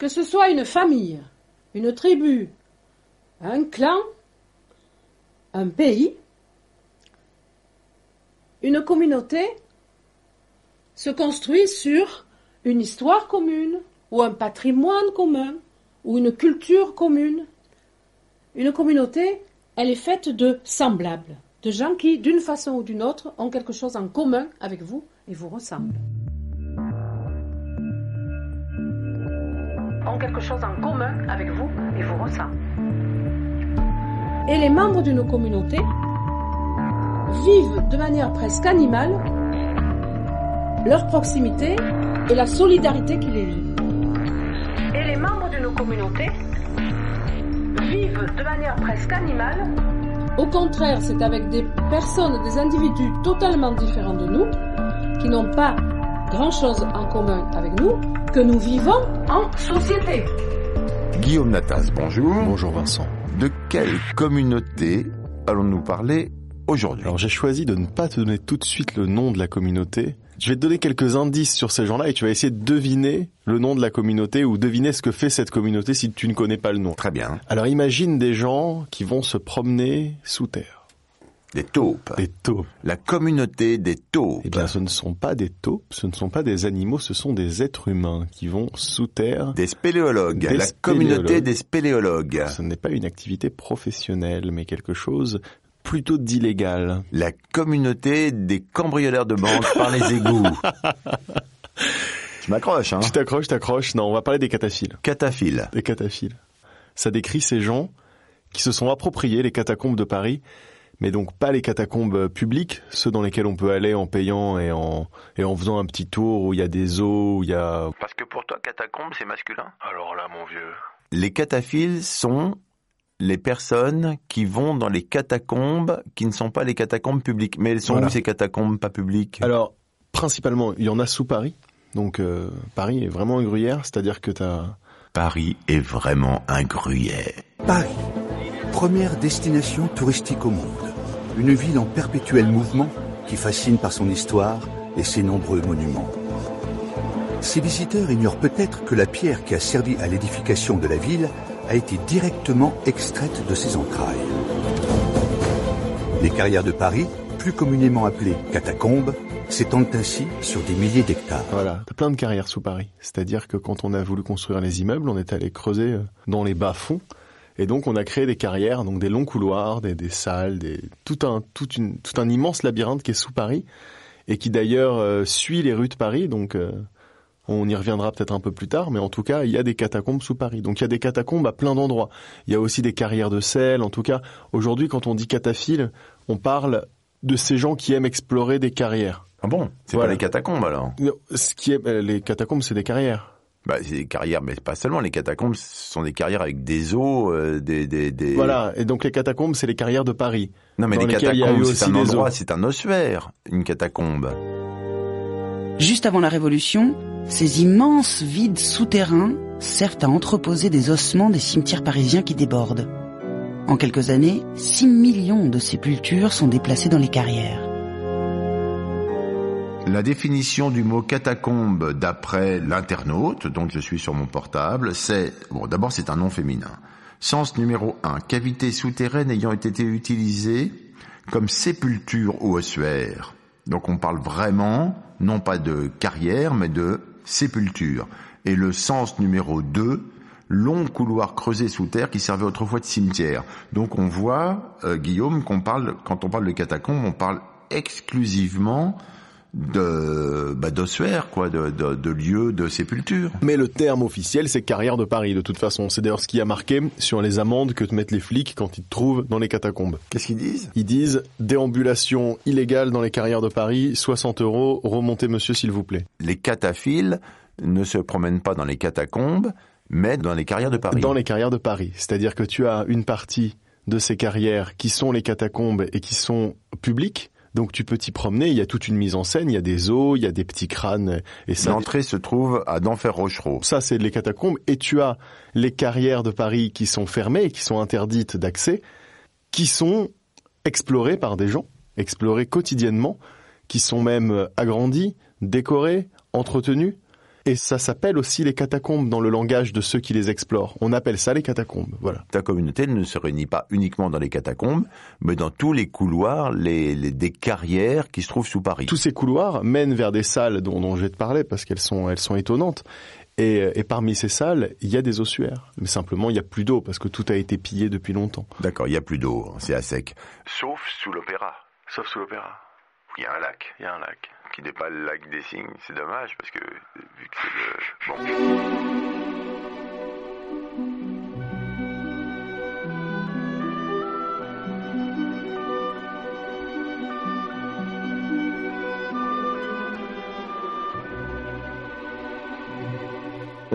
Que ce soit une famille, une tribu, un clan, un pays, une communauté se construit sur une histoire commune, ou un patrimoine commun, ou une culture commune. Une communauté, elle est faite de semblables, de gens qui, d'une façon ou d'une autre, ont quelque chose en commun avec vous et vous ressemblent. Ont quelque chose en commun avec vous et vous ressemblent. Et les membres d'une communauté vivent de manière presque animale leur proximité et la solidarité qui les lie. Et les membres de nos communautés vivent de manière presque animale. Au contraire, c'est avec des personnes, des individus totalement différents de nous, qui n'ont pas grand-chose en commun avec nous, que nous vivons en société. Guillaume Natas, bonjour. Bonjour Vincent. De quelle communauté allons-nous parler aujourd'hui? Alors j'ai choisi de ne pas te donner tout de suite le nom de la communauté. Je vais te donner quelques indices sur ces gens-là et tu vas essayer de deviner le nom de la communauté ou deviner ce que fait cette communauté si tu ne connais pas le nom. Très bien. Alors imagine des gens qui vont se promener sous terre. Des taupes. Des taupes. La communauté des taupes. Eh bien, ce ne sont pas des taupes, ce ne sont pas des animaux, ce sont des êtres humains qui vont sous terre. Des spéléologues. Des la communauté des spéléologues. Ce n'est pas une activité professionnelle, mais quelque chose plutôt d'illégal. La communauté des cambrioleurs de banque par les égouts. Je m'accroche, hein. Tu t'accroches, t'accroches. Non, on va parler des cataphiles. Cataphile. Des cataphiles. Ça décrit ces gens qui se sont appropriés les catacombes de Paris, mais donc pas les catacombes publiques, ceux dans lesquels on peut aller en payant et en, et en faisant un petit tour où il y a des eaux, où il y a... Parce que pour toi, catacombe, c'est masculin? Alors là, mon vieux... Les cataphiles sont les personnes qui vont dans les catacombes qui ne sont pas les catacombes publiques. Mais elles sont Voilà. où ces catacombes pas publiques? Alors, principalement, il y en a sous Paris. Donc, euh, Paris est vraiment un gruyère, c'est-à-dire que t'as... Paris est vraiment un gruyère. Paris, première destination touristique au monde. Une ville en perpétuel mouvement qui fascine par son histoire et ses nombreux monuments. Ces visiteurs ignorent peut-être que la pierre qui a servi à l'édification de la ville a été directement extraite de ses entrailles. Les carrières de Paris, plus communément appelées catacombes, s'étendent ainsi sur des milliers d'hectares. Voilà, plein de carrières sous Paris. C'est-à-dire que quand on a voulu construire les immeubles, on est allé creuser euh, dans les bas-fonds. Et donc, on a créé des carrières, donc des longs couloirs, des, des salles, des, tout, un, tout, une, tout un immense labyrinthe qui est sous Paris et qui d'ailleurs euh, suit les rues de Paris. Donc, euh, on y reviendra peut-être un peu plus tard, mais en tout cas, il y a des catacombes sous Paris. Donc, il y a des catacombes à plein d'endroits. Il y a aussi des carrières de sel. En tout cas, aujourd'hui, quand on dit cataphile, on parle de ces gens qui aiment explorer des carrières. Ah bon? C'est Voilà. pas les catacombes alors? Non, Ce qui est, euh, les catacombes, c'est des carrières. Bah, C'est des carrières, mais pas seulement. Les catacombes, ce sont des carrières avec des eaux, euh, des, des, des... Voilà. Et donc les catacombes, c'est les carrières de Paris. Non mais les catacombes, c'est un endroit, c'est un ossuaire, une catacombe. Juste avant la Révolution, ces immenses vides souterrains servent à entreposer des ossements des cimetières parisiens qui débordent. En quelques années, 6 millions de sépultures sont déplacées dans les carrières. La définition du mot catacombe d'après l'internaute, donc je suis sur mon portable, c'est, bon d'abord c'est un nom féminin. Sens numéro 1, cavité souterraine ayant été utilisée comme sépulture ou ossuaire. Donc on parle vraiment, non pas de carrière, mais de sépulture. Et le sens numéro 2, long couloir creusé sous terre qui servait autrefois de cimetière. Donc on voit, euh, Guillaume, qu'on parle, quand on parle de catacombes, on parle exclusivement de bah, d'ossuaires, quoi, de, de, de lieux de sépulture. Mais le terme officiel, c'est carrière de Paris, de toute façon. C'est d'ailleurs ce qui a marqué sur les amendes que te mettent les flics quand ils te trouvent dans les catacombes. Qu'est-ce qu'ils disent? Ils disent déambulation illégale dans les carrières de Paris, 60 euros, remontez monsieur s'il vous plaît. Les cataphiles ne se promènent pas dans les catacombes, mais dans les carrières de Paris. Dans les carrières de Paris. C'est-à-dire que tu as une partie de ces carrières qui sont les catacombes et qui sont publiques. Donc tu peux t'y promener, il y a toute une mise en scène, il y a des os, il y a des petits crânes et ça. L'entrée se trouve à d'Enfer Rochereau. Ça c'est les catacombes et tu as les carrières de Paris qui sont fermées et qui sont interdites d'accès, qui sont explorées par des gens, explorées quotidiennement, qui sont même agrandies, décorées, entretenues. Et ça s'appelle aussi les catacombes dans le langage de ceux qui les explorent. On appelle ça les catacombes, voilà. Ta communauté ne se réunit pas uniquement dans les catacombes, mais dans tous les couloirs, les, des carrières qui se trouvent sous Paris. Tous ces couloirs mènent vers des salles dont, dont je vais te parler parce qu'elles sont, elles sont étonnantes. Et, et, parmi ces salles, il y a des ossuaires. Mais simplement, il n'y a plus d'eau parce que tout a été pillé depuis longtemps. D'accord, il n'y a plus d'eau, c'est à sec. Sauf sous l'opéra. Sauf sous l'opéra. Il y a un lac. Il y a un lac qui n'est pas le lac des Cygnes. C'est dommage parce que vu que. Bon.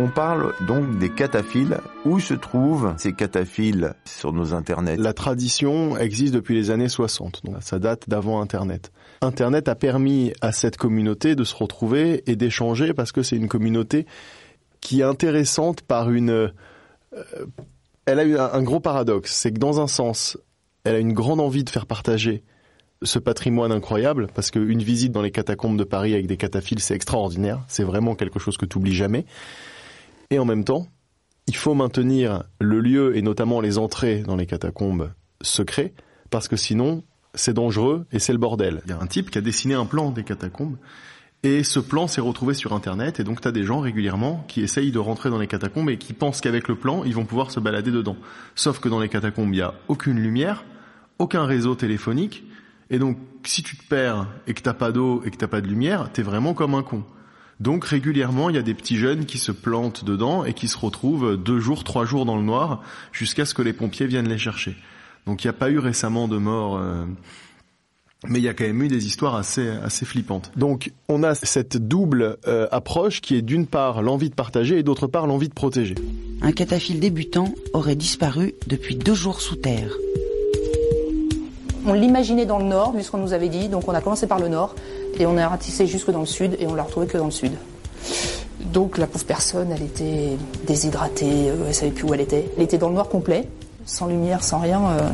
On parle donc des cataphiles. Où se trouvent ces cataphiles sur nos internets? La tradition existe depuis les années 60, donc ça date d'avant Internet. Internet a permis à cette communauté de se retrouver et d'échanger parce que c'est une communauté qui est intéressante par une... Euh, elle a eu un gros paradoxe, c'est que dans un sens, elle a une grande envie de faire partager ce patrimoine incroyable, parce qu'une visite dans les catacombes de Paris avec des cataphiles, c'est extraordinaire, c'est vraiment quelque chose que tu oublies jamais. Et en même temps, il faut maintenir le lieu et notamment les entrées dans les catacombes secrets, parce que sinon, c'est dangereux et c'est le bordel. Il y a un type qui a dessiné un plan des catacombes, et ce plan s'est retrouvé sur Internet, et donc tu as des gens régulièrement qui essayent de rentrer dans les catacombes et qui pensent qu'avec le plan, ils vont pouvoir se balader dedans. Sauf que dans les catacombes, il n'y a aucune lumière, aucun réseau téléphonique, et donc si tu te perds et que t'as pas d'eau et que t'as pas de lumière, t'es vraiment comme un con. Donc régulièrement, il y a des petits jeunes qui se plantent dedans et qui se retrouvent deux jours, trois jours dans le noir jusqu'à ce que les pompiers viennent les chercher. Donc il n'y a pas eu récemment de mort. Euh, mais il y a quand même eu des histoires assez assez flippantes. Donc on a cette double euh, approche qui est d'une part l'envie de partager et d'autre part l'envie de protéger. Un cataphile débutant aurait disparu depuis deux jours sous terre. On l'imaginait dans le nord, vu ce qu'on nous avait dit, donc on a commencé par le nord. Et on a ratissé jusque dans le sud et on l'a retrouvée que dans le sud. Donc la pauvre personne, elle était déshydratée, euh, elle savait plus où elle était. Elle était dans le noir complet, sans lumière, sans rien. Euh,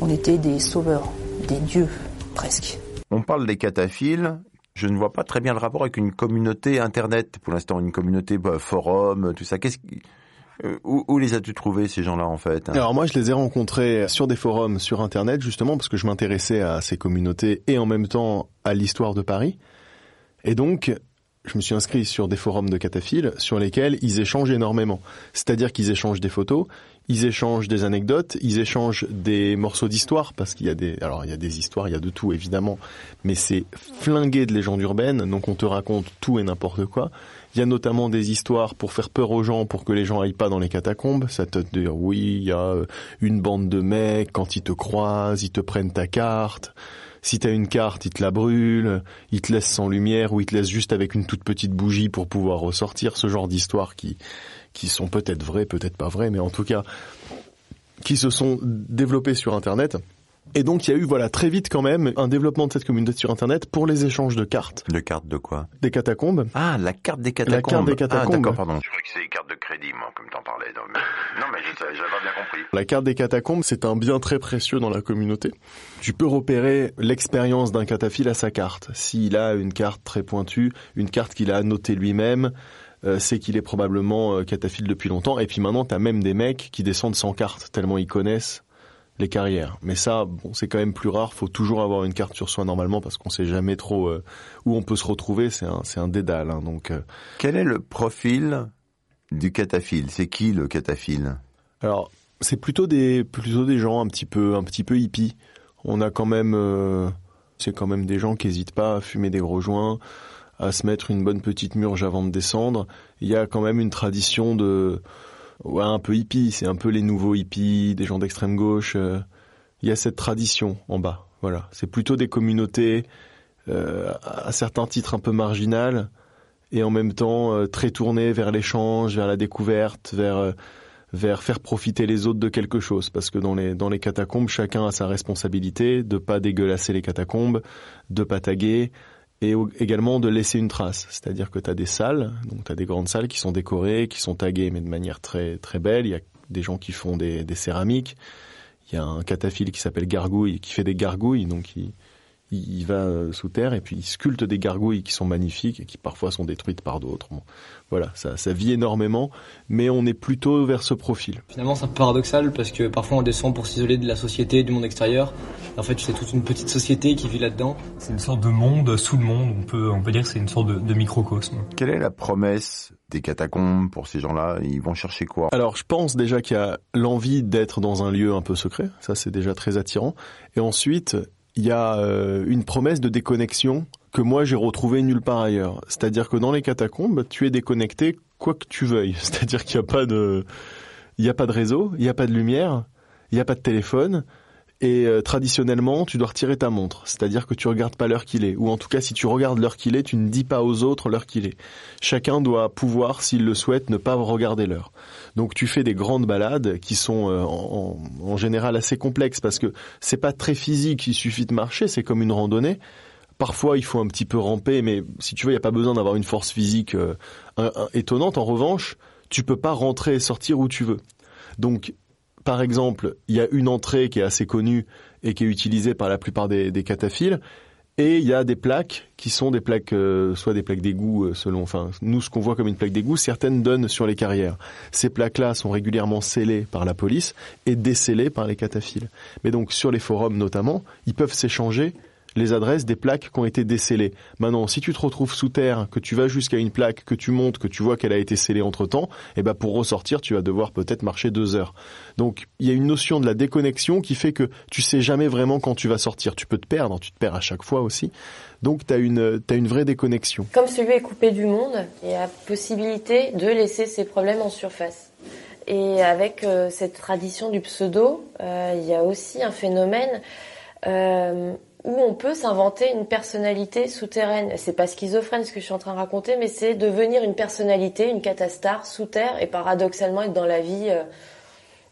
on était des sauveurs, des dieux presque. On parle des cataphiles. Je ne vois pas très bien le rapport avec une communauté internet. Pour l'instant, une communauté bah, forum, tout ça. Qu'est-ce euh, où, les as-tu trouvés ces gens-là en fait Alors moi je les ai rencontrés sur des forums sur internet justement parce que je m'intéressais à ces communautés et en même temps à l'histoire de Paris. Et donc je me suis inscrit sur des forums de cataphiles sur lesquels ils échangent énormément. C'est-à-dire qu'ils échangent des photos, ils échangent des anecdotes, ils échangent des morceaux d'histoire parce qu'il y a des alors il y a des histoires, il y a de tout évidemment, mais c'est flingué de légendes urbaines, donc on te raconte tout et n'importe quoi. Il y a notamment des histoires pour faire peur aux gens, pour que les gens aillent pas dans les catacombes. Ça te dit oui, il y a euh, une bande de mecs quand ils te croisent, ils te prennent ta carte. Si t'as une carte, ils te la brûlent, ils te laissent sans lumière ou ils te laissent juste avec une toute petite bougie pour pouvoir ressortir. Ce genre d'histoires qui qui sont peut-être vraies, peut-être pas vraies, mais en tout cas qui se sont développées sur Internet et donc il y a eu voilà très vite quand même un développement de cette communauté sur internet pour les échanges de cartes. De cartes de quoi? Des catacombes. Ah, la carte des catacombes. La carte des catacombes. Ah, d'accord, pardon. Je croyais que c'est les cartes de crédit, moi, comme t'en parlais. Non, mais, non, mais j'avais bien compris. La carte des catacombes, c'est un bien très précieux dans la communauté. Tu peux repérer l'expérience d'un cataphile à sa carte. S'il a une carte très pointue, une carte qu'il a annotée lui-même, euh, c'est qu'il est probablement euh, cataphile depuis longtemps. Et puis maintenant, t'as même des mecs qui descendent sans carte, tellement ils connaissent les carrières. Mais ça, bon, c'est quand même plus rare. Faut toujours avoir une carte sur soi normalement parce qu'on sait jamais trop euh, où on peut se retrouver. C'est un, c'est un dédale. Hein, donc, euh. quel est le profil du cataphile? C'est qui le cataphile? Alors, c'est plutôt des plutôt des gens un petit peu un petit peu hippies. On a quand même, euh, c'est quand même des gens qui hésitent pas à fumer des gros joints, à se mettre une bonne petite murge avant de descendre. Il y a quand même une tradition de ouais, un peu hippie, c'est un peu les nouveaux hippies, des gens d'extrême gauche. Euh, il y a cette tradition en bas. Voilà, c'est plutôt des communautés euh, à certains titres un peu marginales et en même temps euh, très tourné vers l'échange, vers la découverte, vers vers faire profiter les autres de quelque chose parce que dans les dans les catacombes chacun a sa responsabilité de pas dégueulasser les catacombes, de pas taguer et également de laisser une trace, c'est-à-dire que tu as des salles, donc tu as des grandes salles qui sont décorées, qui sont taguées mais de manière très très belle, il y a des gens qui font des, céramiques, il y a un cataphile qui s'appelle Gargouille qui fait des gargouilles donc il, va euh, sous terre et puis il sculpte des gargouilles qui sont magnifiques et qui parfois sont détruites par d'autres. voilà, ça, ça vit énormément, mais on est plutôt vers ce profil. Finalement, c'est un peu paradoxal parce que parfois on descend pour s'isoler de la société, du monde extérieur. En fait, c'est toute une petite société qui vit là-dedans. C'est une sorte de monde sous le monde. On peut, on peut dire que c'est une sorte de, de microcosme. Quelle est la promesse des catacombes pour ces gens-là? Ils vont chercher quoi? Alors, je pense déjà qu'il y a l'envie d'être dans un lieu un peu secret. Ça, c'est déjà très attirant. Et ensuite, il y a euh, une promesse de déconnexion que moi j'ai retrouvée nulle part ailleurs. C'est-à-dire que dans les catacombes, tu es déconnecté quoi que tu veuilles. C'est-à-dire qu'il n'y a pas de, il n'y a pas de réseau, il n'y a pas de lumière, il n'y a pas de téléphone, et euh, traditionnellement, tu dois retirer ta montre, c'est-à-dire que tu regardes pas l'heure qu'il est, ou en tout cas, si tu regardes l'heure qu'il est, tu ne dis pas aux autres l'heure qu'il est. Chacun doit pouvoir, s'il le souhaite, ne pas regarder l'heure. Donc, tu fais des grandes balades qui sont euh, en, en, général assez complexes parce que c'est pas très physique. Il suffit de marcher, c'est comme une randonnée. Parfois, il faut un petit peu ramper, mais si tu veux, il n'y a pas besoin d'avoir une force physique euh, étonnante. En revanche, tu peux pas rentrer et sortir où tu veux. Donc, par exemple, il y a une entrée qui est assez connue et qui est utilisée par la plupart des, des cataphiles, et il y a des plaques qui sont des plaques, euh, soit des plaques d'égout, euh, selon, enfin, nous ce qu'on voit comme une plaque d'égout, certaines donnent sur les carrières. Ces plaques-là sont régulièrement scellées par la police et décellées par les cataphiles. Mais donc sur les forums notamment, ils peuvent s'échanger les adresses des plaques qui ont été décellées. Maintenant, si tu te retrouves sous terre, que tu vas jusqu'à une plaque, que tu montes, que tu vois qu'elle a été scellée entre temps, eh ben pour ressortir, tu vas devoir peut-être marcher deux heures. Donc, il y a une notion de la déconnexion qui fait que tu sais jamais vraiment quand tu vas sortir. Tu peux te perdre, tu te perds à chaque fois aussi. Donc, tu as une, as une vraie déconnexion. Comme celui est coupé du monde, il y a possibilité de laisser ses problèmes en surface. Et avec euh, cette tradition du pseudo, euh, il y a aussi un phénomène euh, où on peut s'inventer une personnalité souterraine. C'est pas schizophrène ce que je suis en train de raconter, mais c'est devenir une personnalité, une catastar sous terre et paradoxalement être dans la vie euh,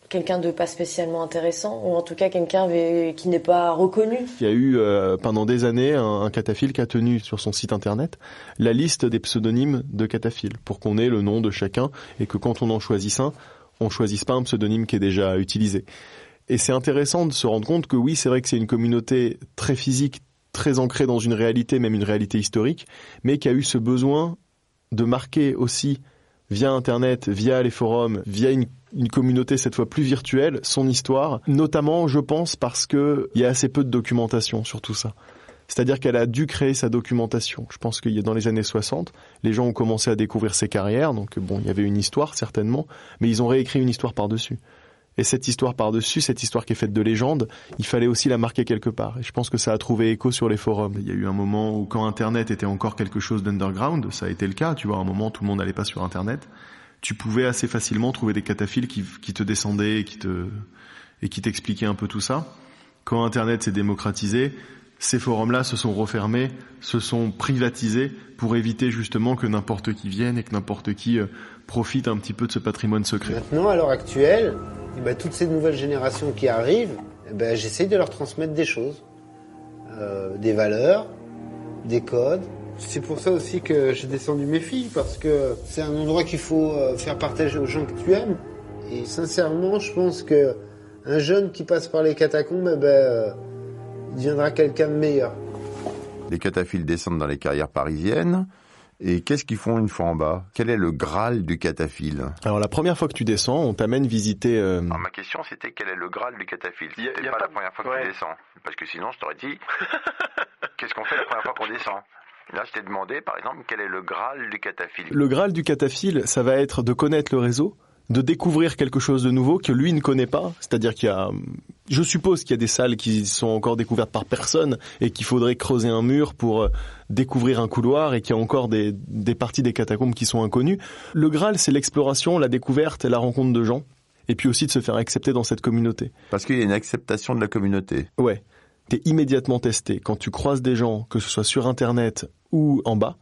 quelqu'un de pas spécialement intéressant ou en tout cas quelqu'un qui n'est pas reconnu. Il y a eu euh, pendant des années un, un, cataphile qui a tenu sur son site internet la liste des pseudonymes de cataphiles pour qu'on ait le nom de chacun et que quand on en choisisse un, on choisisse pas un pseudonyme qui est déjà utilisé. Et c'est intéressant de se rendre compte que oui, c'est vrai que c'est une communauté très physique, très ancrée dans une réalité, même une réalité historique, mais qui a eu ce besoin de marquer aussi via Internet, via les forums, via une, communauté cette fois plus virtuelle, son histoire, notamment, je pense, parce que il y a assez peu de documentation sur tout ça. C'est-à-dire qu'elle a dû créer sa documentation. Je pense qu'il y a dans les années 60, les gens ont commencé à découvrir ses carrières, donc bon, il y avait une histoire certainement, mais ils ont réécrit une histoire par-dessus. Et cette histoire par-dessus, cette histoire qui est faite de légende, il fallait aussi la marquer quelque part. Et je pense que ça a trouvé écho sur les forums. Il y a eu un moment où quand Internet était encore quelque chose d'underground, ça a été le cas, tu vois, un moment tout le monde n'allait pas sur Internet, tu pouvais assez facilement trouver des cataphiles qui, te descendaient et qui t'expliquaient un peu tout ça. Quand Internet s'est démocratisé, ces forums-là se sont refermés, se sont privatisés pour éviter justement que n'importe qui vienne et que n'importe qui euh, profite un petit peu de ce patrimoine secret. Maintenant, à l'heure actuelle, eh ben, toutes ces nouvelles générations qui arrivent, eh ben, j'essaye de leur transmettre des choses, euh, des valeurs, des codes. C'est pour ça aussi que j'ai descendu mes filles, parce que c'est un endroit qu'il faut euh, faire partager aux gens que tu aimes. Et sincèrement, je pense que un jeune qui passe par les catacombes, eh ben, euh, il deviendra quelqu'un de meilleur. Les cataphiles descendent dans les carrières parisiennes. Et qu'est-ce qu'ils font une fois en bas? Quel est le Graal du cataphile? Alors la première fois que tu descends, on t'amène visiter. Euh... Alors, ma question c'était quel est le Graal du cataphile? C'était pas, pas, la première fois que tu descends, parce que sinon je t'aurais dit qu'est-ce qu'on fait la première fois qu'on descend? Là, je t'ai demandé, par exemple, quel est le Graal du cataphile? Le Graal du cataphile, ça va être de connaître le réseau, de découvrir quelque chose de nouveau que lui ne connaît pas. C'est-à-dire qu'il y a, je suppose qu'il y a des salles qui sont encore découvertes par personne et qu'il faudrait creuser un mur pour euh, découvrir un couloir et qu'il y a encore des, des parties des catacombes qui sont inconnues. Le Graal, c'est l'exploration, la découverte et la rencontre de gens. Et puis aussi de se faire accepter dans cette communauté. Parce qu'il y a une acceptation de la communauté. Ouais. T'es immédiatement testé. Quand tu croises des gens, que ce soit sur Internet ou en bas,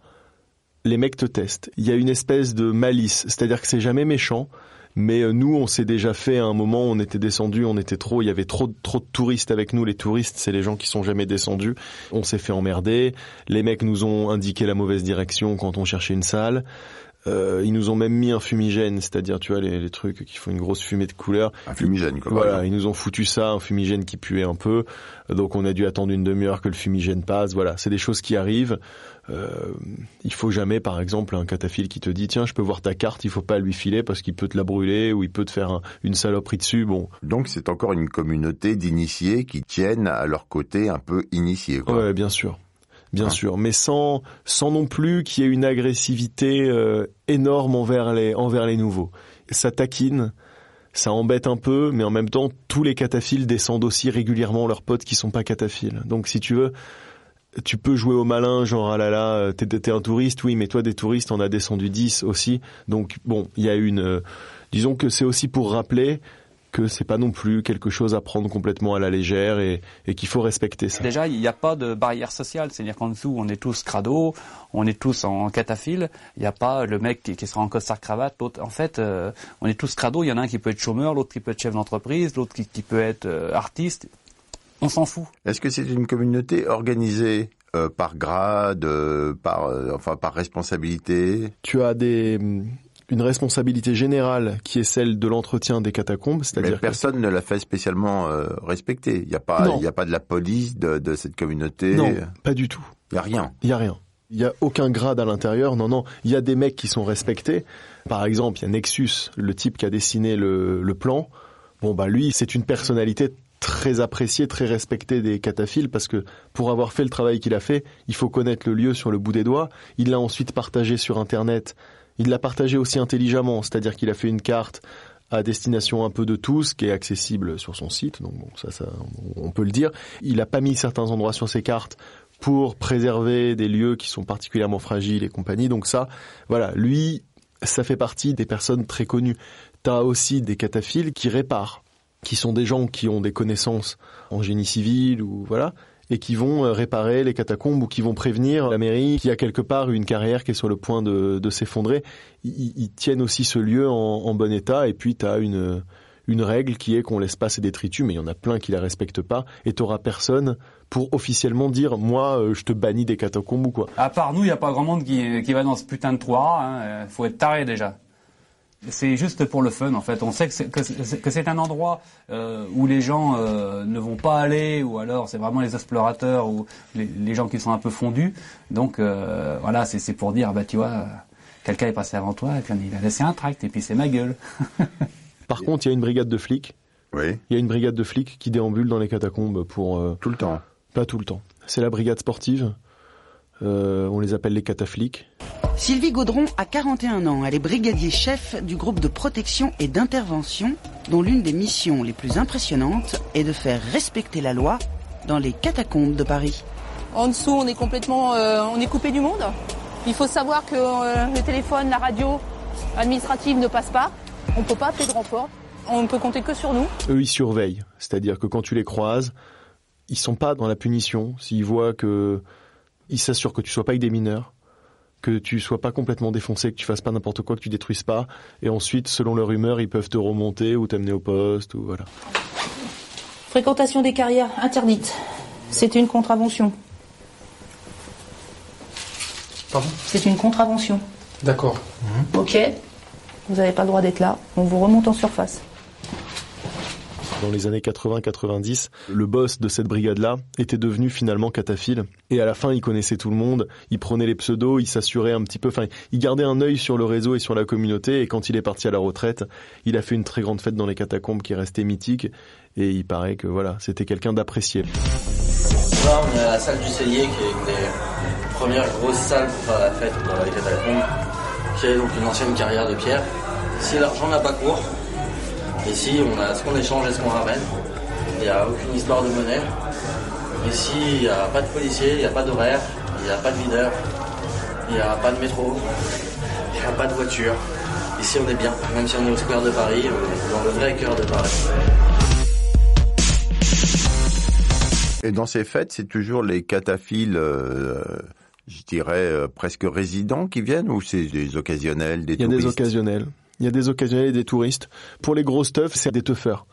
les mecs te testent. Il y a une espèce de malice, c'est-à-dire que c'est jamais méchant. Mais euh, nous, on s'est déjà fait à un moment, on était descendu, on était trop, il y avait trop trop de touristes avec nous. Les touristes, c'est les gens qui sont jamais descendus. On s'est fait emmerder. Les mecs nous ont indiqué la mauvaise direction quand on cherchait une salle. Euh, ils nous ont même mis un fumigène, c'est-à-dire tu vois les, les, trucs qui font une grosse fumée de couleur. Un fumigène quoi. Voilà, ils nous ont foutu ça, un fumigène qui puait un peu. Donc on a dû attendre une demi-heure que le fumigène passe. Voilà, c'est des choses qui arrivent. Euh, il faut jamais, par exemple, un cataphile qui te dit tiens, je peux voir ta carte, il faut pas lui filer parce qu'il peut te la brûler ou il peut te faire un, une saloperie dessus. Bon. Donc c'est encore une communauté d'initiés qui tiennent à leur côté un peu initiés. Quoi. Ouais, bien sûr bien sûr, mais sans sans non plus qu'il y ait une agressivité euh, énorme envers les envers les nouveaux. Ça taquine, ça embête un peu, mais en même temps, tous les cataphiles descendent aussi régulièrement leurs potes qui sont pas cataphiles. Donc, si tu veux, tu peux jouer au malin, genre ah là là, t'es, t'es un touriste, oui, mais toi des touristes, on a descendu 10 aussi. Donc bon, il y a une, euh, disons que c'est aussi pour rappeler que c'est pas non plus quelque chose à prendre complètement à la légère et, et qu'il faut respecter ça. Déjà, il n'y a pas de barrière sociale, c'est-à-dire qu'en dessous, on est tous crado, on est tous en cataphile, il n'y a pas le mec qui, qui sera en costard cravate, l'autre. En fait, euh, on est tous crado, il y en a un qui peut être chômeur, l'autre qui peut être chef d'entreprise, l'autre qui, qui peut être euh, artiste. On s'en fout. Est-ce que c'est une communauté organisée euh, par grade, euh, par euh, enfin par responsabilité? Tu as des une responsabilité générale qui est celle de l'entretien des catacombes, c'est-à-dire Mais personne que... ne la fait spécialement euh, respecter. Il n'y a pas, il y a pas de la police de, de cette communauté. Non, pas du tout. Il y a rien. Il y a rien. Il y a aucun grade à l'intérieur. Non, non. Il y a des mecs qui sont respectés. Par exemple, il y a Nexus, le type qui a dessiné le, le plan. Bon, bah lui, c'est une personnalité très appréciée, très respectée des cataphiles parce que pour avoir fait le travail qu'il a fait, il faut connaître le lieu sur le bout des doigts. Il l'a ensuite partagé sur Internet il l'a partagé aussi intelligemment, c'est-à-dire qu'il a fait une carte à destination un peu de tous, qui est accessible sur son site, donc bon, ça, ça, on peut le dire. Il a pas mis certains endroits sur ses cartes pour préserver des lieux qui sont particulièrement fragiles et compagnie. Donc ça, voilà, lui, ça fait partie des personnes très connues. T'as aussi des cataphiles qui réparent, qui sont des gens qui ont des connaissances en génie civil ou voilà, et qui vont euh, réparer les catacombes ou qui vont prévenir la mairie qui a quelque part une carrière qui est sur le point de, s'effondrer. Ils, tiennent aussi ce lieu en, bon état et puis tu as une, règle qui est qu'on laisse pas ces détritus, mais il y en a plein qui la respectent pas et t'auras personne pour officiellement dire moi euh, je te bannis des catacombes ou quoi. À part nous, il y a pas grand monde qui, qui va dans ce putain de toit. Hein. Faut être taré déjà. C'est juste pour le fun en fait. On sait que c'est, que c'est un endroit euh, où les gens euh, ne vont pas aller, ou alors c'est vraiment les explorateurs ou les, les, gens qui sont un peu fondus. Donc euh, voilà, c'est, pour dire bah tu vois, quelqu'un est passé avant toi il a laissé un tract et puis c'est ma gueule. Par contre, il y a une brigade de flics. Oui. Il y a une brigade de flics qui déambule dans les catacombes pour tout le temps. Pas tout le temps. C'est la brigade sportive. on les appelle les cataflics. Sylvie Gaudron a 41 ans. Elle est brigadier chef du groupe de protection et d'intervention dont l'une des missions les plus impressionnantes est de faire respecter la loi dans les catacombes de Paris. En dessous, on est complètement euh, on est coupé du monde. Il faut savoir que euh, le téléphone, la radio administrative ne passe pas. On ne peut pas appeler de renfort. On ne peut compter que sur nous. Eux, ils surveillent. C'est-à-dire que quand tu les croises, ils sont pas dans la punition. S'ils voient que... Ils s'assurent que tu sois pas avec des mineurs que tu sois pas complètement défoncé, que tu fasses pas n'importe quoi, que tu détruises pas. Et ensuite, selon leur humeur, ils peuvent te remonter ou t'amener au poste ou voilà. Fréquentation des carrières interdite. C'est une contravention. Pardon? C'est une contravention. D'accord. Mmh. Ok. Vous n'avez pas le droit d'être là. On vous remonte en surface dans les années 80-90, le boss de cette brigade-là était devenu finalement cataphile. Et à la fin, il connaissait tout le monde, il prenait les pseudos, il s'assurait un petit peu, enfin, il gardait un œil sur le réseau et sur la communauté. Et quand il est parti à la retraite, il a fait une très grande fête dans les catacombes qui est restée mythique. Et il paraît que voilà, c'était quelqu'un d'apprécié. Là, on est à la salle du cellier, qui est une des premières grosses salles pour faire la fête dans les catacombes, qui est donc une ancienne carrière de pierre. Si l'argent n'a pas cours, Ici, on a ce qu'on échange et ce qu'on ramène? Il n'y a aucune histoire de monnaie. Ici, il n'y a pas de policier, il n'y a pas d'horaire, il n'y a pas de videur, il n'y a pas de métro, il n'y a pas de voiture. Ici, on est bien, même si on est au square de Paris, dans le vrai cœur de Paris. Et dans ces fêtes, c'est toujours les cataphiles euh, je dirais, euh, presque résidents qui viennent ou c'est des occasionnels, des Il y a touristes? des occasionnels. Il y a des occasionnels et des touristes. Pour les gros stuff, c'est des teufeurs.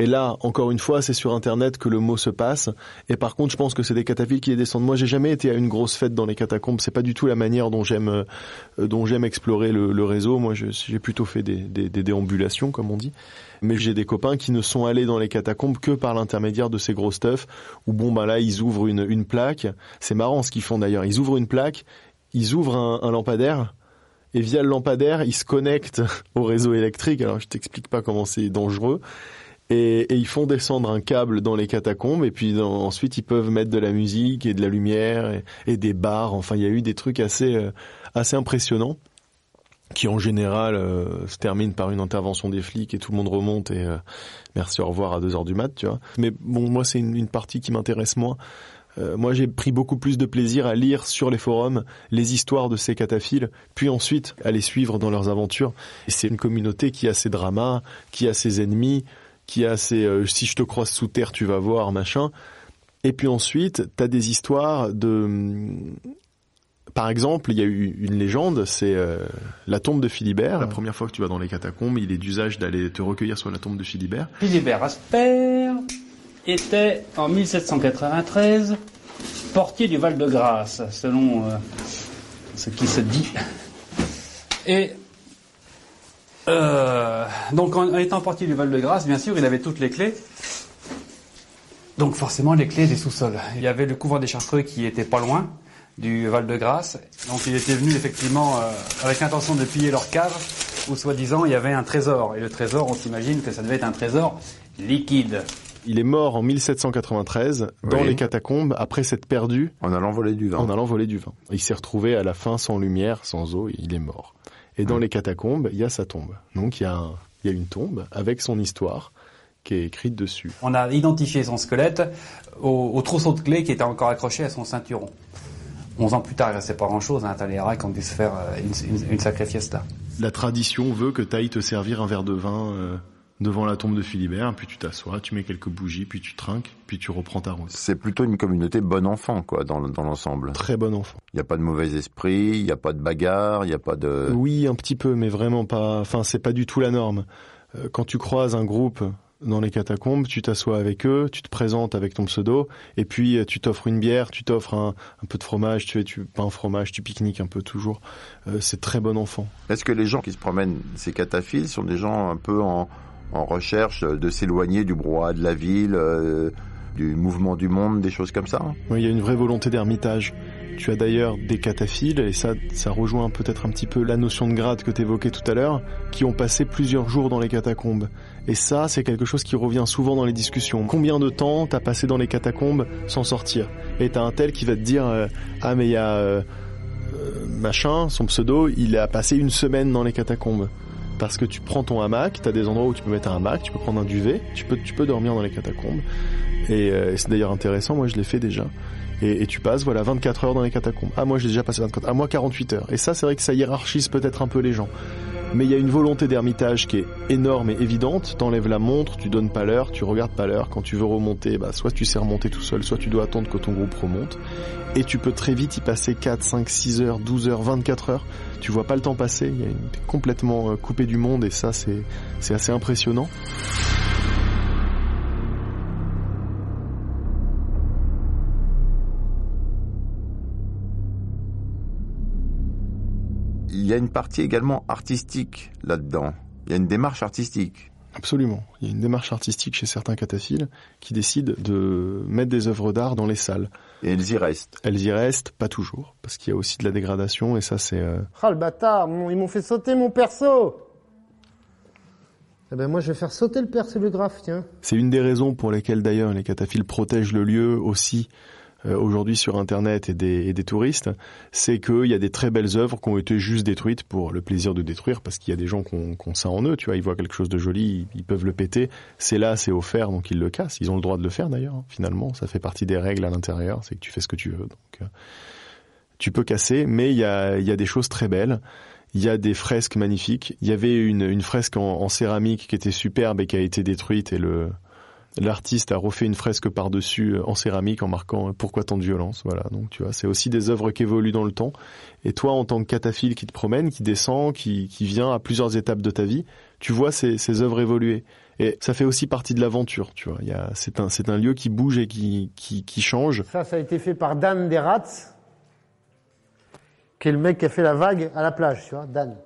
Et là, encore une fois, c'est sur Internet que le mot se passe. Et par contre, je pense que c'est des cataphiles qui les descendent. Moi, j'ai jamais été à une grosse fête dans les catacombes. C'est pas du tout la manière dont j'aime euh, dont j'aime explorer le, réseau. Moi, j'ai plutôt fait des, déambulations, comme on dit. Mais j'ai des copains qui ne sont allés dans les catacombes que par l'intermédiaire de ces gros stuff. Où bon, bah là, ils ouvrent une, plaque. C'est marrant ce qu'ils font d'ailleurs. Ils ouvrent une plaque, ils ouvrent un lampadaire. Et via le lampadaire, ils se connectent au réseau électrique. Alors, je t'explique pas comment c'est dangereux et, ils font descendre un câble dans les catacombes et puis ensuite ils peuvent mettre de la musique et de la lumière et, des bars. Enfin, il y a eu des trucs assez euh, assez impressionnants qui en général euh, se terminent par une intervention des flics et tout le monde remonte et euh, merci au revoir à 2 heures du mat, tu vois. Mais bon, moi c'est une partie qui m'intéresse moins. Euh, moi, j'ai pris beaucoup plus de plaisir à lire sur les forums les histoires de ces cataphiles, puis ensuite à les suivre dans leurs aventures. Et c'est une communauté qui a ses dramas, qui a ses ennemis, qui a ses euh, si je te croise sous terre, tu vas voir, machin. Et puis ensuite, t'as des histoires de... Par exemple, il y a eu une légende, c'est euh, la tombe de Philibert. La première fois que tu vas dans les catacombes, il est d'usage d'aller te recueillir sur la tombe de Philibert. Philibert Asper était en 1793 portier du Val-de-Grâce, selon euh, ce qui se dit. Et euh, donc en étant portier du Val-de-Grâce, bien sûr, il avait toutes les clés. Donc forcément les clés des sous-sols. Il y avait le couvent des Chartreux qui était pas loin du Val-de-Grâce. Donc il était venu effectivement euh, avec l'intention de piller leur cave où soi-disant il y avait un trésor. Et le trésor, on s'imagine que ça devait être un trésor liquide. Il est mort en 1793 dans Oui. les catacombes après s'être perdu En allant voler du vin. en allant voler du vin. Il s'est retrouvé à la fin sans lumière, sans eau, et il est mort. Et dans les catacombes, il y a sa tombe. Donc il y a, un- il y a une tombe avec son histoire qui est écrite dessus. On a identifié son squelette au, au trousseau de clés qui était encore accroché à son ceinturon. 11 ans plus tard, il restait pas grand-chose. Hein, les rats qui ont dû se faire euh, une, une- une sacrée fiesta. La tradition veut que tu ailles te servir un verre de vin euh, devant la tombe de Philibert, puis tu t'assois, tu mets quelques bougies, puis tu trinques, puis tu reprends ta route. C'est plutôt une communauté bon enfant, quoi, dans, dans l'ensemble. Très bon enfant. Il n'y a pas de mauvais esprit, il n'y a pas de bagarre, il n'y a pas de... Oui, un petit peu, mais vraiment pas. Enfin, c'est pas du tout la norme. Euh, Quand tu croises un groupe dans les catacombes, tu t'assois avec eux, tu te présentes avec ton pseudo, et puis euh, tu t'offres une bière, tu t'offres un, un peu de fromage, tu fais, tu pas un fromage, tu pique-niques un peu toujours. Euh, c'est très bon enfant. Est-ce que les gens qui se promènent ces cataphiles sont des gens un peu en, en recherche de s'éloigner du brouhaha de la ville, euh, du mouvement du monde, des choses comme ça Oui, il y a une vraie volonté d'ermitage. Tu as d'ailleurs des cataphiles, et ça, ça rejoint peut-être un petit peu la notion de grade que tu évoquais tout à l'heure, qui ont passé plusieurs jours dans les catacombes. Et ça, c'est quelque chose qui revient souvent dans les discussions. Combien de temps t'as passé dans les catacombes sans sortir? Et t'as un tel qui va te dire euh, Ah, mais il y a euh, euh, machin, son pseudo, il a passé une semaine dans les catacombes. Parce que tu prends ton hamac, t'as des endroits où tu peux mettre un hamac, tu peux prendre un duvet, tu peux, tu peux dormir dans les catacombes. Et, euh, c'est d'ailleurs intéressant, moi je l'ai fait déjà. Et, et tu passes voilà 24 heures dans les catacombes. Ah moi j'ai déjà passé 24 Ah moi 48 heures. Et ça c'est vrai que ça hiérarchise peut-être un peu les gens. Mais il y a une volonté d'ermitage qui est énorme et évidente. T'enlèves la montre, tu donnes pas l'heure, tu regardes pas l'heure. Quand tu veux remonter, bah, soit tu sais remonter tout seul, soit tu dois attendre que ton groupe remonte. Et tu peux très vite y passer 4, 5, 6 heures, 12 heures, 24 heures. Tu vois pas le temps passer. Il y a complètement euh, coupé du monde et ça c'est assez impressionnant. Y a une partie également artistique là-dedans. Il y a une démarche artistique. Absolument. Il y a une démarche artistique chez certains cataphiles qui décident de mettre des œuvres d'art dans les salles. Et elles y restent. Elles y restent, pas toujours, parce qu'il y a aussi de la dégradation et ça c'est... euh, Ah le bâtard, ils m'ont fait sauter mon perso Eh ben moi je vais faire sauter le perso le graphe, tiens. C'est une des raisons pour lesquelles d'ailleurs les cataphiles protègent le lieu aussi euh, aujourd'hui sur Internet et des, et des touristes, c'est qu'il y a des très belles œuvres qui ont été juste détruites pour le plaisir de détruire, parce qu'il y a des gens qui ont, qui ça en eux, tu vois, ils voient quelque chose de joli, ils, peuvent le péter, c'est là, c'est offert, donc ils le cassent, ils ont le droit de le faire d'ailleurs, hein, finalement, ça fait partie des règles à l'intérieur, c'est que tu fais ce que tu veux, donc euh, tu peux casser, mais il y a, y a des choses très belles. Il y a des fresques magnifiques. Il y avait une, une fresque en céramique qui était superbe et qui a été détruite et le L'artiste a refait une fresque par-dessus euh, en céramique en marquant euh, pourquoi tant de violence? Voilà, donc tu vois, c'est aussi des œuvres qui évoluent dans le temps. Et toi, en tant que cataphile qui te promène, qui descend, qui, qui vient à plusieurs étapes de ta vie, tu vois ces, ces œuvres évoluer. Et ça fait aussi partie de l'aventure, tu vois. C'est un, un lieu qui bouge et qui, qui, qui change. Ça, ça a été fait par Dan Deratz, qui est le mec qui a fait la vague à la plage, tu vois, Dan.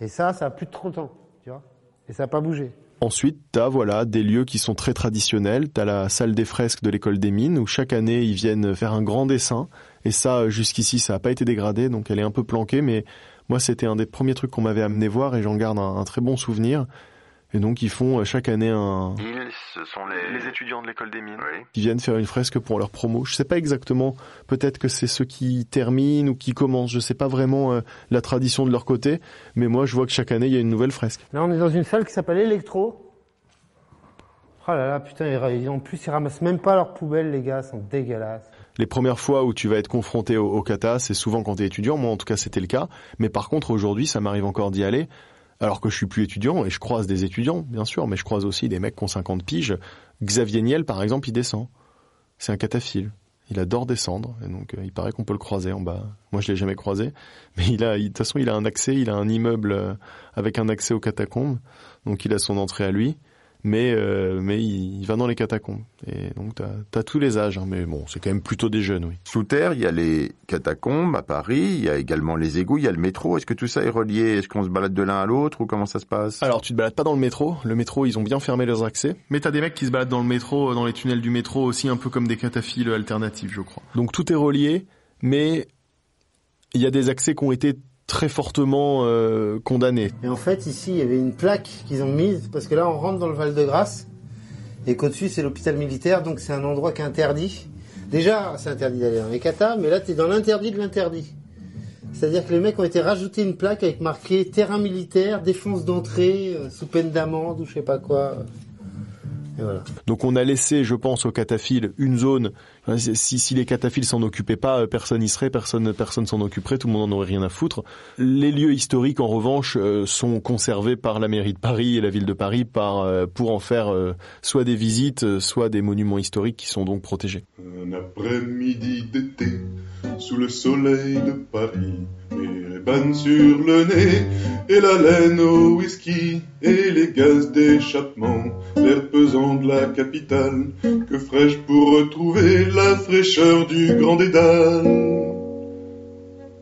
Et ça, ça a plus de 30 ans, tu vois. Et ça n'a pas bougé. Ensuite, t'as voilà des lieux qui sont très traditionnels. T'as la salle des fresques de l'école des mines où chaque année ils viennent faire un grand dessin. Et ça, jusqu'ici, ça n'a pas été dégradé, donc elle est un peu planquée. Mais moi, c'était un des premiers trucs qu'on m'avait amené voir et j'en garde un, un très bon souvenir. Et donc ils font euh, chaque année un. Ils, ce sont les, les étudiants de l'école des mines. Qui viennent faire une fresque pour leur promo. Je sais pas exactement. Peut-être que c'est ceux qui terminent ou qui commencent. Je sais pas vraiment euh, la tradition de leur côté. Mais moi, je vois que chaque année il y a une nouvelle fresque. Là, on est dans une salle qui s'appelle Electro. Oh là là, putain, ils, en plus, ils ramassent même pas leurs poubelles, les gars, ils sont dégueulasses. Les premières fois où tu vas être confronté au, au kata, c'est souvent quand tu es étudiant. Moi, en tout cas, c'était le cas. Mais par contre, aujourd'hui, ça m'arrive encore d'y aller alors que je suis plus étudiant et je croise des étudiants, bien sûr, mais je croise aussi des mecs qui ont 50 piges. Xavier Niel, par exemple, il descend. C'est un cataphile. Il adore descendre, et donc euh, il paraît qu'on peut le croiser en bas. Moi, je l'ai jamais croisé, mais il a, de toute façon, il a un accès, il a un immeuble euh, avec un accès aux catacombes, donc il a son entrée à lui mais euh, mais il, il va dans les catacombes. Et donc t'as as tous les âges, hein, mais bon, c'est quand même plutôt des jeunes, oui. Sous terre, il y a les catacombes à Paris, il y a également les égouts, il y a le métro. Est-ce que tout ça est relié? Est-ce qu'on se balade de l'un à l'autre ou comment ça se passe? Alors tu te balades pas dans le métro. Le métro, ils ont bien fermé leurs accès. Mais t'as des mecs qui se baladent dans le métro, dans les tunnels du métro aussi, un peu comme des cataphiles alternatifs, je crois. Donc tout est relié, mais il y a des accès qui ont été très fortement euh, condamné. Et en fait, ici, il y avait une plaque qu'ils ont mise, parce que là, on rentre dans le Val-de-Grâce, et qu'au-dessus, c'est l'hôpital militaire, donc c'est un endroit qui est interdit. Déjà, c'est interdit d'aller dans les catas, mais là, tu es dans l'interdit de l'interdit. C'est-à-dire que les mecs ont été rajoutés une plaque avec marqué terrain militaire, défense d'entrée, euh, sous peine d'amende ou je sais pas quoi. Et voilà. Donc on a laissé, je pense, aux cataphiles une zone. Si, si les cataphiles s'en occupaient pas, euh, personne n'y serait, personne personne s'en occuperait, tout le monde en aurait rien à foutre. Les lieux historiques, en revanche, euh, sont conservés par la mairie de Paris et la ville de Paris par euh, pour en faire soit des visites, soit des monuments historiques qui sont donc protégés. Un après-midi d'été, sous le soleil de Paris, les bannes sur le nez, et la laine au whisky, et les gaz d'échappement, l'air pesant de la capitale, que ferais-je pour retrouver la fraîcheur du grand dédale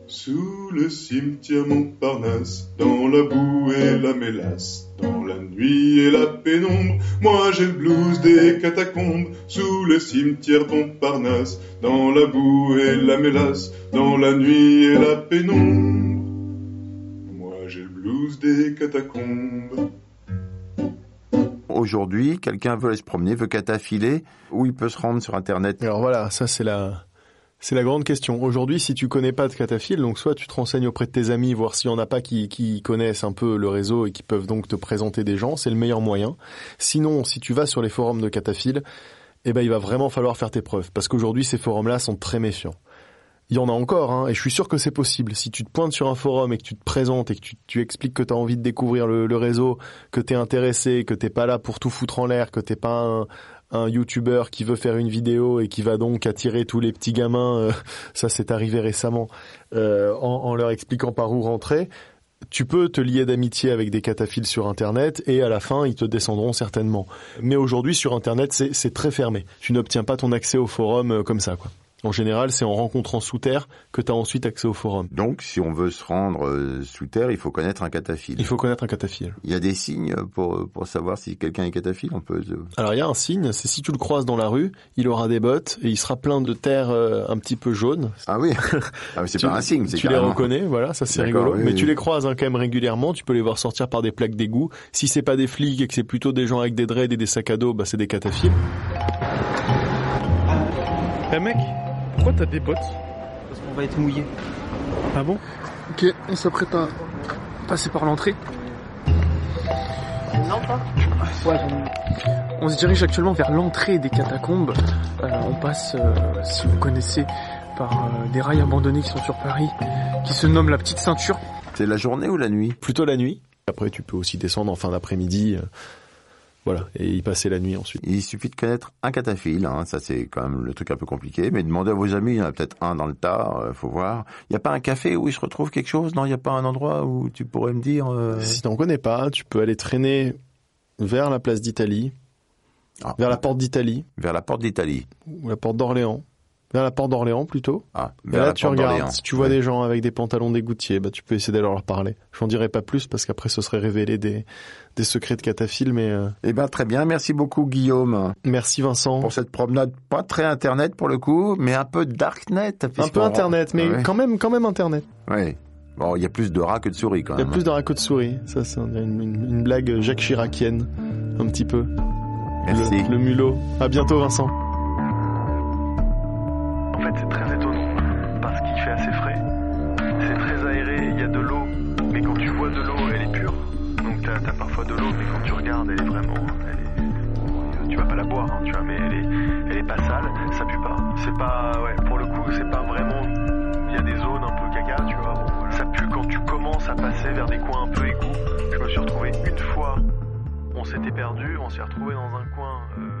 Sous le cimetière Montparnasse, dans la boue et la mélasse, dans la nuit et la pénombre, moi j'ai le blues des catacombes, sous le cimetière Montparnasse, dans la boue et la mélasse, dans la nuit et la pénombre. Moi j'ai le blues des catacombes. Aujourd'hui, quelqu'un veut aller se promener, veut cataphiler, où il peut se rendre sur Internet? Alors voilà, ça c'est la c'est la grande question. Aujourd'hui, si tu connais pas de cataphile, donc soit tu te renseignes auprès de tes amis, voir s'il y en a pas qui, connaissent un peu le réseau et qui peuvent donc te présenter des gens, c'est le meilleur moyen. Sinon, si tu vas sur les forums de cataphiles, eh ben il va vraiment falloir faire tes preuves, parce qu'aujourd'hui ces forums-là sont très méfiants. Il y en a encore, hein, et je suis sûr que c'est possible. Si tu te pointes sur un forum et que tu te présentes et que tu, expliques que tu as envie de découvrir le, réseau, que tu es intéressé, que t'es pas là pour tout foutre en l'air, que t'es pas un, un YouTuber qui veut faire une vidéo et qui va donc attirer tous les petits gamins, euh, ça s'est arrivé récemment, euh, en, en leur expliquant par où rentrer, tu peux te lier d'amitié avec des cataphiles sur Internet et à la fin, ils te descendront certainement. Mais aujourd'hui, sur Internet, c'est c'est très fermé. Tu n'obtiens pas ton accès au forum euh, comme ça, quoi. En général, c'est en rencontrant sous terre que tu as ensuite accès au forum. Donc, si on veut se rendre euh, sous terre, il faut connaître un cataphile. Il faut connaître un cataphile. Il y a des signes pour, pour savoir si quelqu'un est cataphile On peut. se- Alors il y a un signe, c'est si tu le croises dans la rue, il aura des bottes et il sera plein de terre euh, un petit peu jaune. Ah oui. Ah, mais c'est pas un signe, c'est Tu les reconnais, voilà, ça c'est rigolo. oui, Mais oui. tu les croises hein, quand même régulièrement. Tu peux les voir sortir par des plaques d'égout. Si c'est pas des flics et que c'est plutôt des gens avec des dreads et des sacs à dos, bah c'est des cataphiles. Eh mec, pourquoi t'as des bottes Parce qu'on va être mouillé. Ah bon Ok, on s'apprête à passer par l'entrée. Non, pas. Ouais, on se dirige actuellement vers l'entrée des catacombes. Euh, on passe, euh, si vous connaissez, par euh, des rails abandonnés qui sont sur Paris, qui se nomment la petite ceinture. C'est la journée ou la nuit? Plutôt la nuit. Après, tu peux aussi descendre en fin d'après-midi. Voilà, et y passer la nuit ensuite. Il suffit de connaître un cataphile, hein, ça c'est quand même le truc un peu compliqué, mais demandez à vos amis, il y en a peut-être un dans le tas, euh, faut voir. Il n'y a pas un café où il se retrouve quelque chose? Non, il n'y a pas un endroit où tu pourrais me dire euh, Si t'en connais pas, tu peux aller traîner vers la place d'Italie, Ah. vers la porte d'Italie, Vers la porte d'Italie. ou la porte d'Orléans. Vers la porte d'Orléans plutôt. Ah, Et vers là, la tu porte regardes, si tu vois des gens avec des pantalons d'égoutier, bah, tu peux essayer d'aller leur parler. J'en dirai pas plus parce qu'après ce serait révéler des, des secrets de cataphile, mais euh, Eh ben très bien, merci beaucoup Guillaume. merci Vincent. Pour cette promenade, pas très internet pour le coup, mais un peu darknet. Un peu internet, mais quand même, quand même internet. Oui. Bon, il y a plus de rats que de souris quand Il y a même. plus de racots de souris. Ça, c'est une, une- une blague Jacques Chiracienne. Un petit peu. Merci. Le, le mulot. À bientôt Vincent. Fait, c'est très étonnant parce qu'il fait assez frais. C'est très aéré, il y a de l'eau, mais quand tu vois de l'eau, elle est pure. Donc t'as as parfois de l'eau, mais quand tu regardes, elle est vraiment, tu vas pas la boire, hein, tu vois, mais elle est, pas sale, ça pue pas. C'est pas, ouais, pour le coup, c'est pas vraiment. Il y a des zones un peu caca, tu vois. Ça pue quand tu commences à passer vers des coins un peu égouts. Je me suis retrouvé une fois, on s'était perdu, on s'est retrouvé dans un coin. euh,